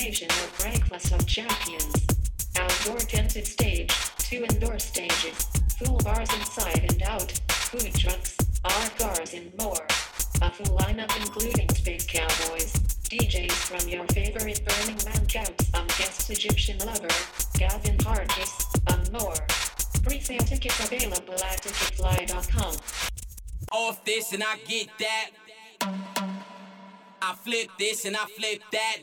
occasional breakfast of champions. Outdoor tented stage, two indoor stages, full bars inside and out, food trucks, art cars and more. A full lineup including space cowboys, DJs from your favorite Burning Man camps, um, guest Egyptian lover, Gavin Hardkiss, and more. Pre-sale tickets available at ticketfly.com. Off this and I get that. I flip this and I flip that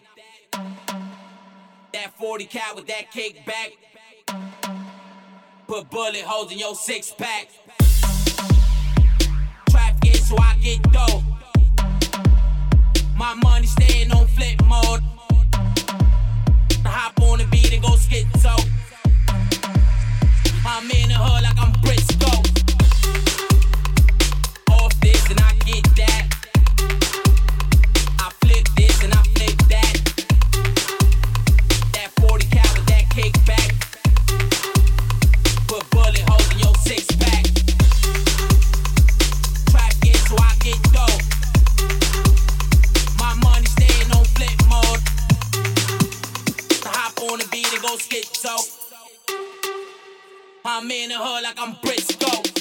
that 40 cal with that kickback. Put bullet holes in your six pack. Traffic so I get dope. My money staying on flip mode. I hop on the beat and go schizo. I'm in the hood like I'm Briscoe. Off this and I get that. house get dope. I'm in the hood like I'm Briscoe.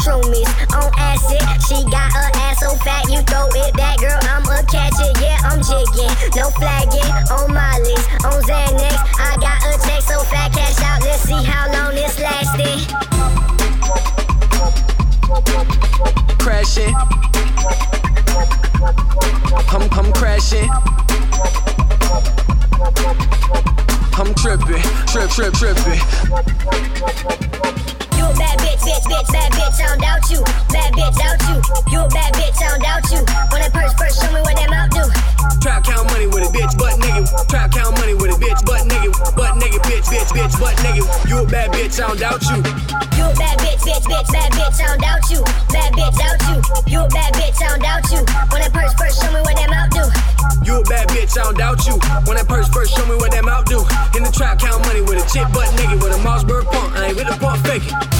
shroomies on acid. She got her ass so fat you throw it back, girl. I'ma catch it, yeah, I'm jigging. No flagging on Molly, on Xanax. I got a check so fat, cash out. Let's see how long this lasted. Crashing. I'm, I'm crashing. I'm tripping, trip, trip, tripping a bad bitch, bitch, bitch, bad bitch, I don't doubt you. Bad bitch, doubt you. You a bad bitch, I don't doubt you. When that purse first, show me what that mouth do. Trap count money with a bitch, butt nigga. Trap count money with a bitch, butt nigga. Butt nigga, bitch, bitch, bitch, butt nigga. You a bad bitch, I don't doubt you. You a bad bitch, bitch, bitch, bad bitch, I don't doubt you. Bad bitch, doubt you. You a bad bitch, I don't doubt you. When that purse first, show me what that mouth do. You a bad bitch, I don't doubt you. When that purse first, show me what that mouth do. In the trap count money with a chip, butt nigga. With a Mossberg pump, I ain't with a pump faking.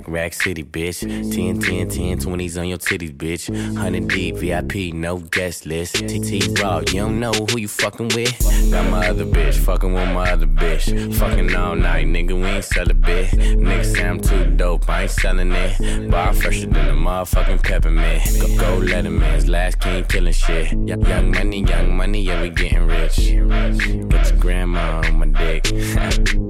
Rack, rack city, bitch. 10, 10, 10, 20s on your titties, bitch. 100 deep, VIP, no guest list. TT Raw, you don't know who you fucking with. Got my other bitch, fucking with my other bitch. Fucking all night, nigga, we ain't sell a bit. Nigga say I'm too dope, I ain't selling it. Bar fresher than a motherfucking peppermint. Go, go Letterman's last king killing shit. Young, money, young money, yeah, we getting rich. Get your grandma on my dick.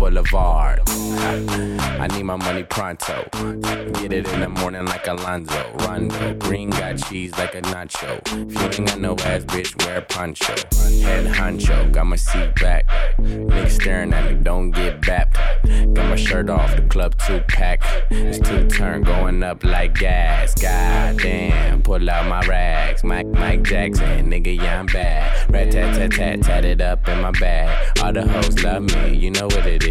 boulevard. I need my money pronto. Get it in the morning like Alonzo. Rondo. Green got cheese like a nacho. If you ain't got no ass, bitch, wear poncho. Head honcho, got my seat back. Niggas staring at me, don't get bapped. Got my shirt off, the club two pack. It's two turn going up like gas. God damn, pull out my rags. Mike, Mike Jackson, nigga, yeah, I'm bad. Rat tat tat tat, tat it up in my bag. All the hoes love me, you know what it is.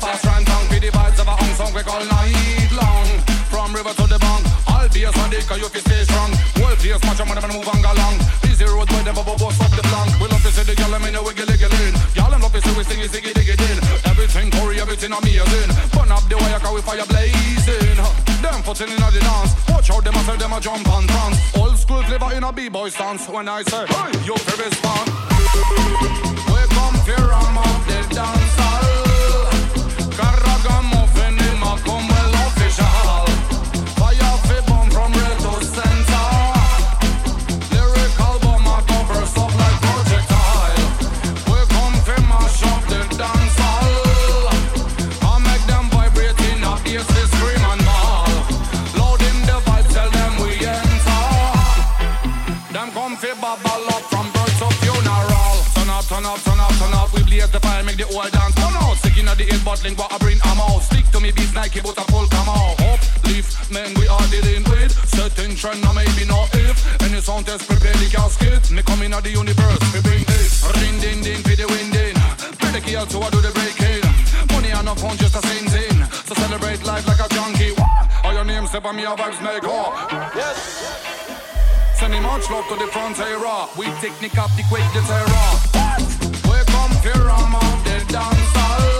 fast rhyme song With the vibes of a home song We call night long. From river to the bank All beers on dick You feel stay strong. World peers Match your money and move on along Busy road Where them bubble bust up the plank. We love to see the girl I mean the wiggy liggy lean Y'all love to see we sing it ziggy diggy din Everything curry Everything amazing. Burn up the wire Cause we fire blazing. Them footing in the dance. Watch out them a say Them a jump on trance. Old school flavor in a b-boy stance. When I say Hey, you feel respond We come here I'm up the dance hall Ragamuffin in my como el official. Fire fi bomb from red to hustling what I bring, I'm out. Stick to me beef Nike, but I pull come out. Uplift, man, we are dealing with. Certain trend, now maybe not if. And your sound test prepare the casket. Me coming out the universe, we bring this. Ring ding ding, for the wind in. Play the key out, so I do the breaking. Money on no phone, just the same thing. So celebrate life like a junkie. Wah! All your names, step on me, our vibes make all. Yes. Send Sending much love to the frontier. We technique up the quick, the terror. What? We come here, I'm out the dance hall.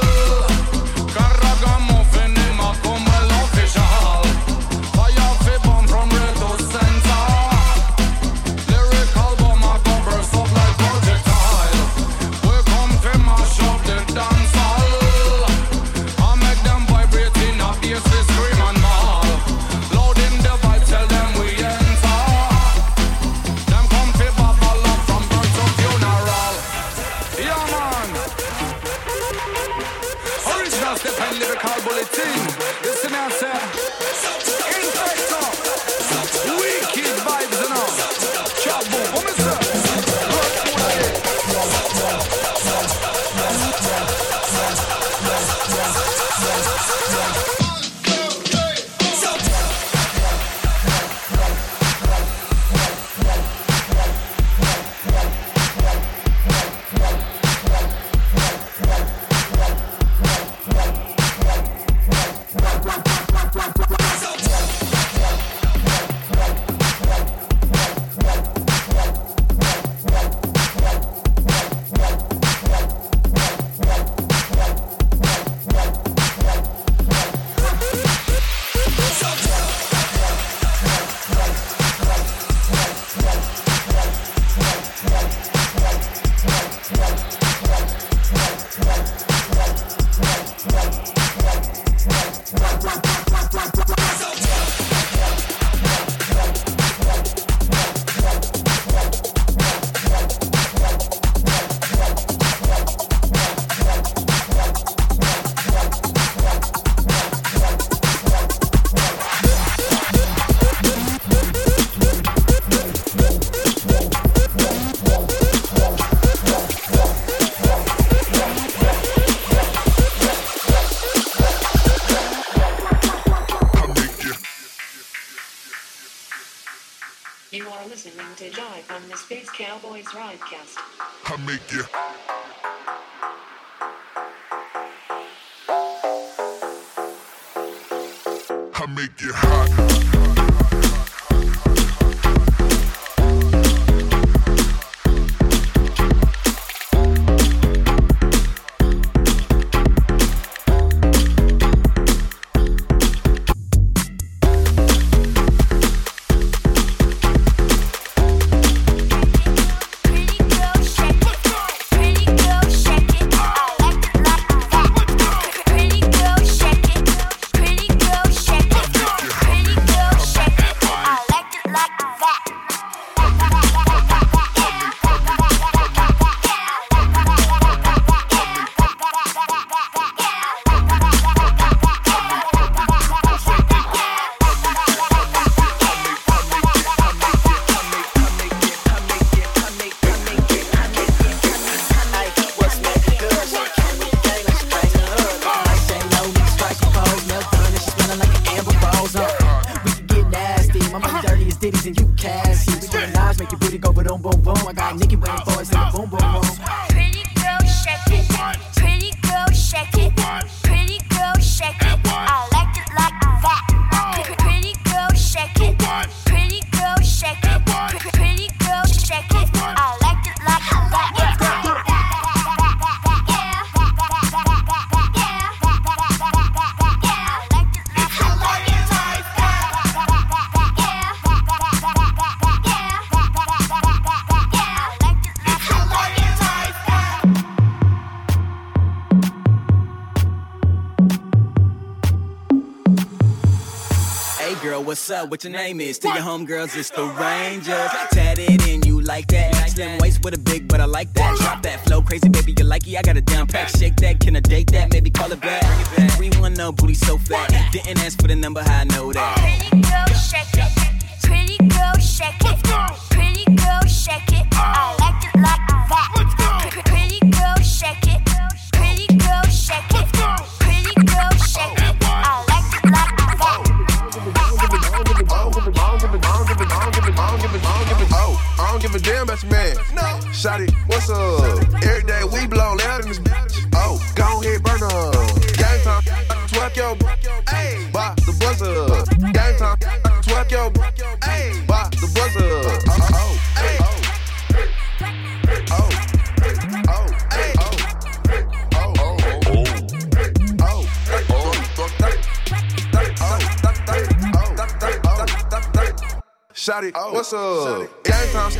Up? What your name is? To your homegirls, it's the Rangers. Tatted in you like that. Slim waist with a big, but I like that. Drop that flow, crazy baby, you like it? I got a down pack. Shake that, can I date that? Maybe call it back. Bring it back. Three one no booty so fat. Didn't ask Shotty, what's up? Game time,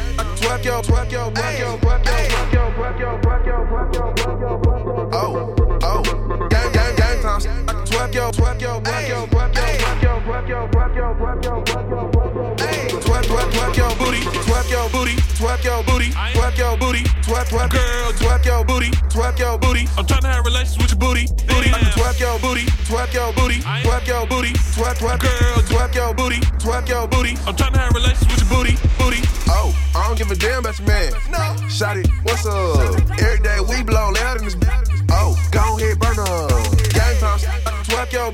twerk your, twerk your, twerk your, twerk your, twerk your, twerk your, twerk your, twerk your, twerk your, Oh, oh, game, game, game time, twerk your, twerk your, twerk your, twerk your, twerk your, twerk your, twerk your, twerk your, twerk your, twerk your, twerk, twerk, twerk your booty, twerk your booty, twerk your booty, twerk your booty, twerk, twerk, girl, twerk your booty, twerk your booty. I'm trying to have relations with your booty. Twerk your booty, twerk your booty, twerk your booty, twerk, twerk, girl, twerk your booty, twerk your booty. I'm trying to have relations with your booty, booty. Oh, I don't give a damn about your man. No. Shotty, what's up? Every day we blow loud in this. Bed. Oh, go ahead, burn up. Game time, twerk your,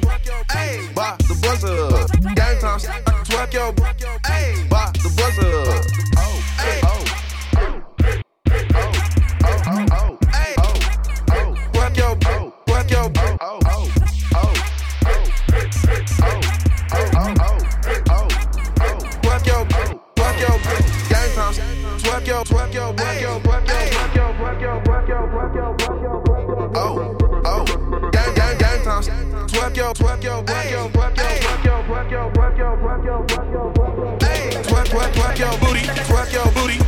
ayy, by the buzzer. Game time, twerk your, Twerk your, twerk your, twerk your, twerk your, twerk your, twerk your, twerk your, twerk your, twerk your, twerk, twerk, twerk your booty, twerk your booty,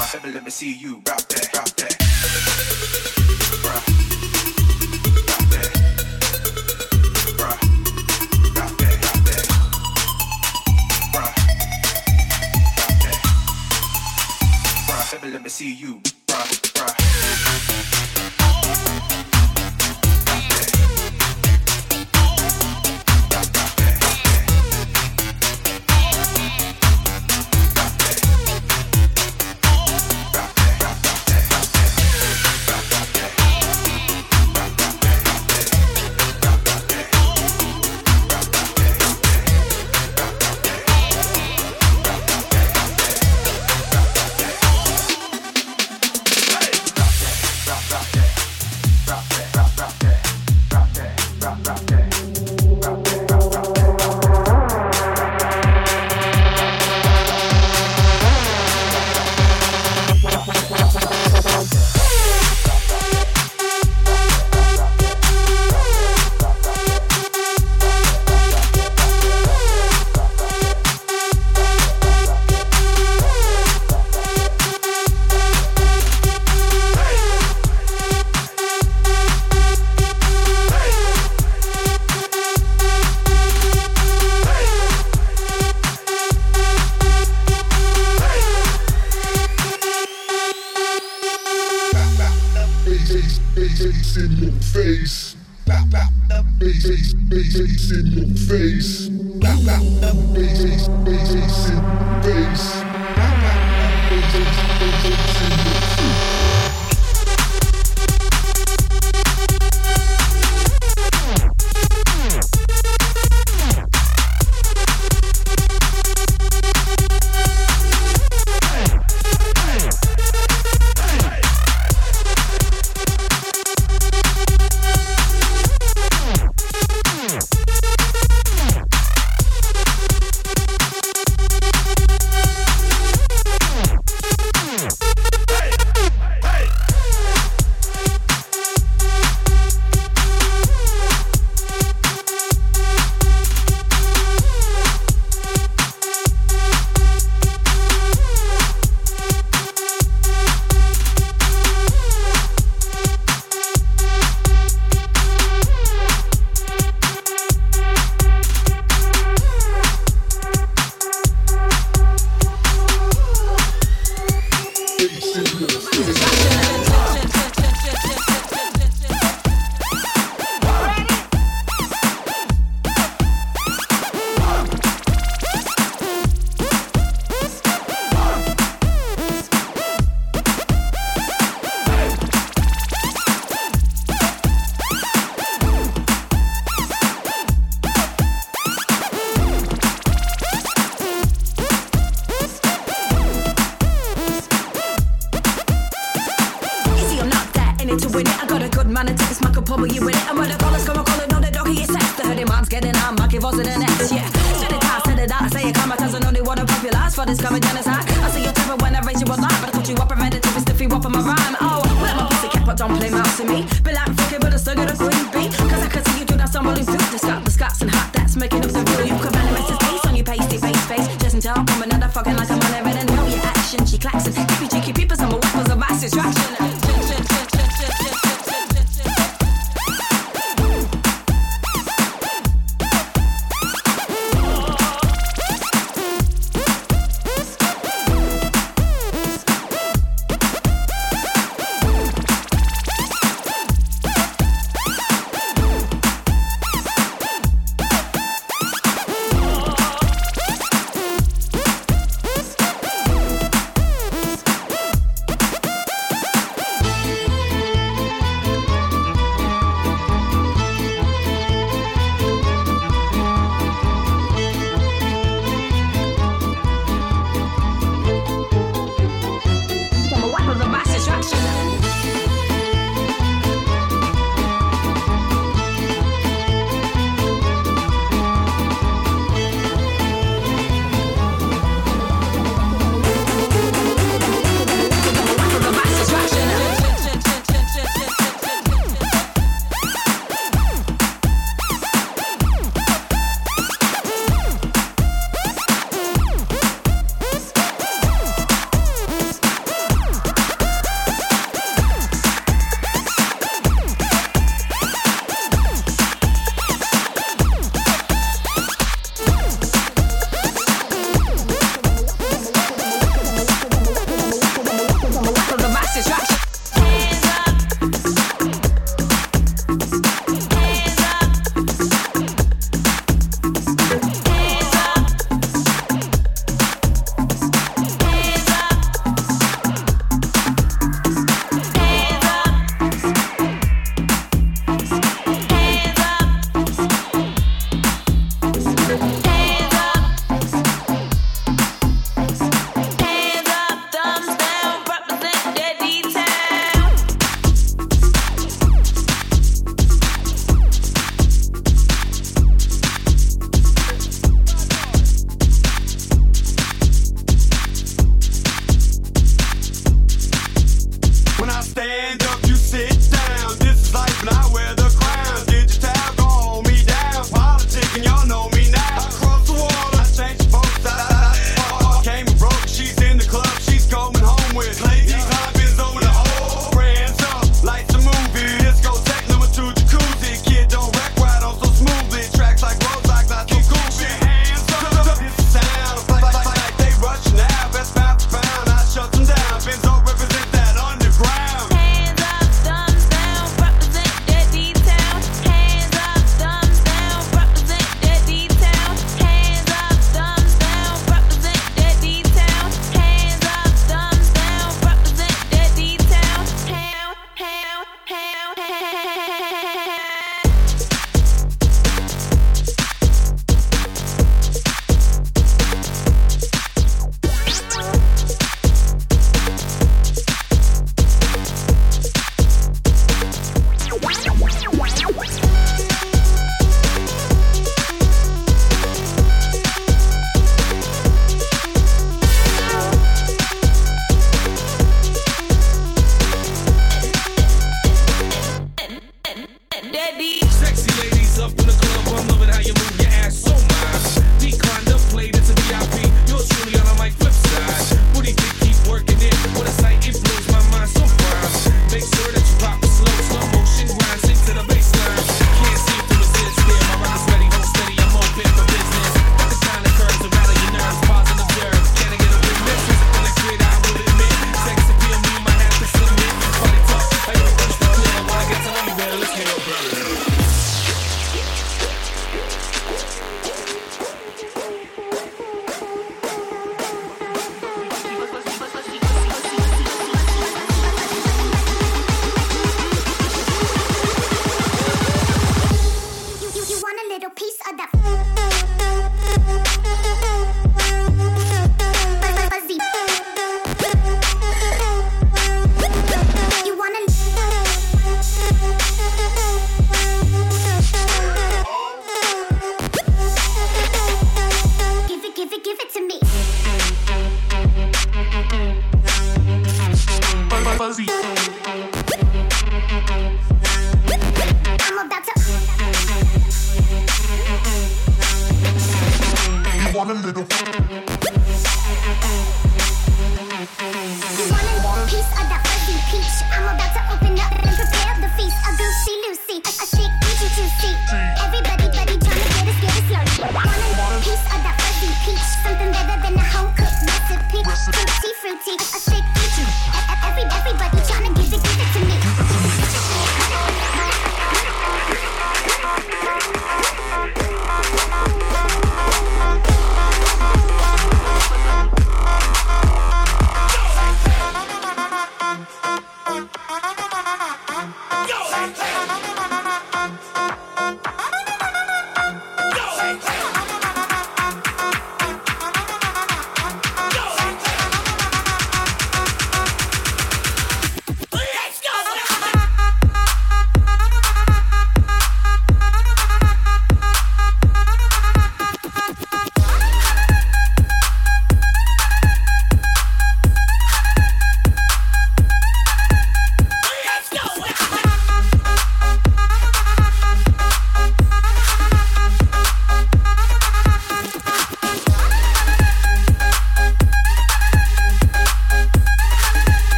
Bruh, let me see you rap that, rap that. Let me see you.